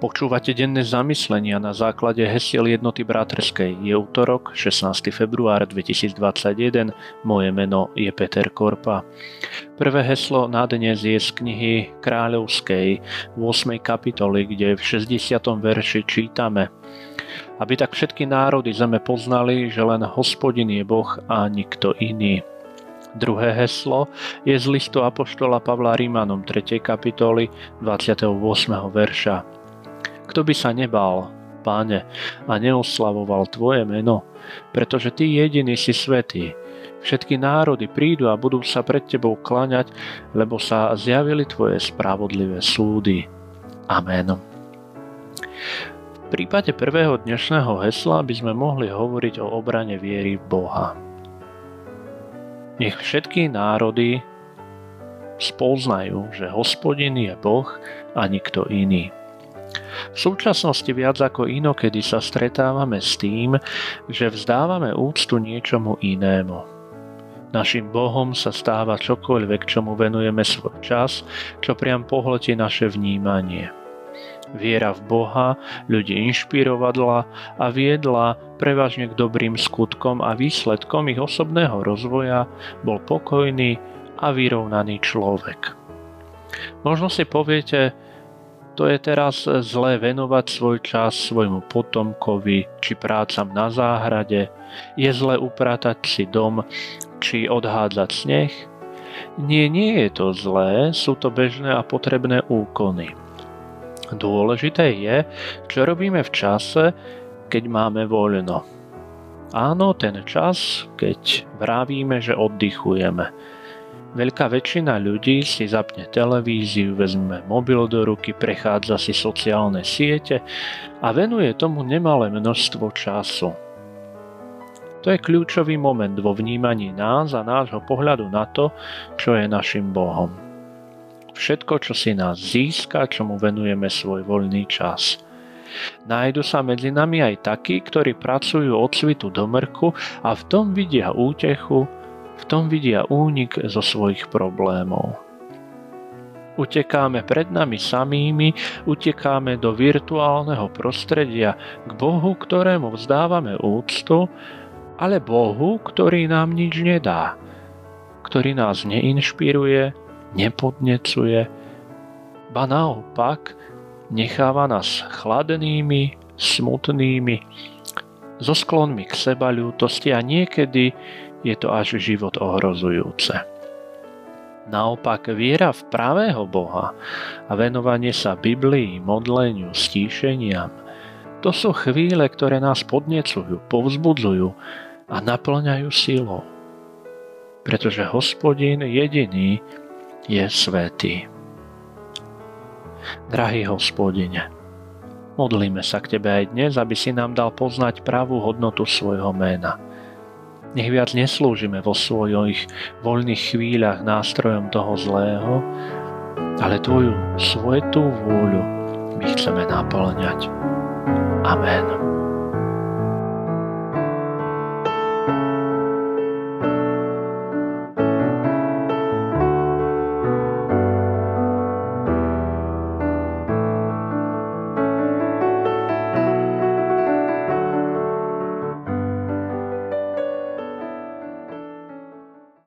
Počúvate denné zamyslenia na základe hesiel jednoty bratrskej. Je útorok, 16. február 2021. Moje meno je Peter Korpa. Prvé heslo na dnes je z knihy Kráľovskej 8. kapitoly, kde v 60. verši čítame Aby tak všetky národy zeme poznali, že len hospodin je Boh a nikto iný. Druhé heslo je z listu Apoštola Pavla Rímanom 3. kapitoly 28. verša kto by sa nebál, páne, a neoslavoval Tvoje meno, pretože Ty jediný si svetý. Všetky národy prídu a budú sa pred Tebou klaňať, lebo sa zjavili Tvoje spravodlivé súdy. Amen. V prípade prvého dnešného hesla by sme mohli hovoriť o obrane viery v Boha. Nech všetky národy spoznajú, že hospodin je Boh a nikto iný. V súčasnosti viac ako inokedy sa stretávame s tým, že vzdávame úctu niečomu inému. Našim Bohom sa stáva čokoľvek, čomu venujeme svoj čas, čo priam pohltí naše vnímanie. Viera v Boha ľudí inšpirovadla a viedla prevažne k dobrým skutkom a výsledkom ich osobného rozvoja bol pokojný a vyrovnaný človek. Možno si poviete, to je teraz zlé venovať svoj čas svojmu potomkovi či prácam na záhrade, je zlé upratať si dom či odhádzať sneh. Nie, nie je to zlé, sú to bežné a potrebné úkony. Dôležité je, čo robíme v čase, keď máme voľno. Áno, ten čas, keď vravíme, že oddychujeme Veľká väčšina ľudí si zapne televíziu, vezme mobil do ruky, prechádza si sociálne siete a venuje tomu nemalé množstvo času. To je kľúčový moment vo vnímaní nás a nášho pohľadu na to, čo je našim Bohom. Všetko, čo si nás získa, čomu venujeme svoj voľný čas. Nájdu sa medzi nami aj takí, ktorí pracujú od svitu do mrku a v tom vidia útechu, v tom vidia únik zo svojich problémov. Utekáme pred nami samými, utekáme do virtuálneho prostredia k Bohu, ktorému vzdávame úctu, ale Bohu, ktorý nám nič nedá, ktorý nás neinšpiruje, nepodnecuje, ba naopak necháva nás chladnými, smutnými, so sklonmi k seba ľútosti a niekedy je to až život ohrozujúce. Naopak viera v pravého Boha a venovanie sa Biblii, modleniu, stíšeniam, to sú chvíle, ktoré nás podnecujú, povzbudzujú a naplňajú silou. Pretože hospodin jediný je svetý. Drahý hospodine, modlíme sa k Tebe aj dnes, aby si nám dal poznať pravú hodnotu svojho mena – nech viac neslúžime vo svojich voľných chvíľach nástrojom toho zlého, ale Tvoju svetú vôľu my chceme naplňať. Amen.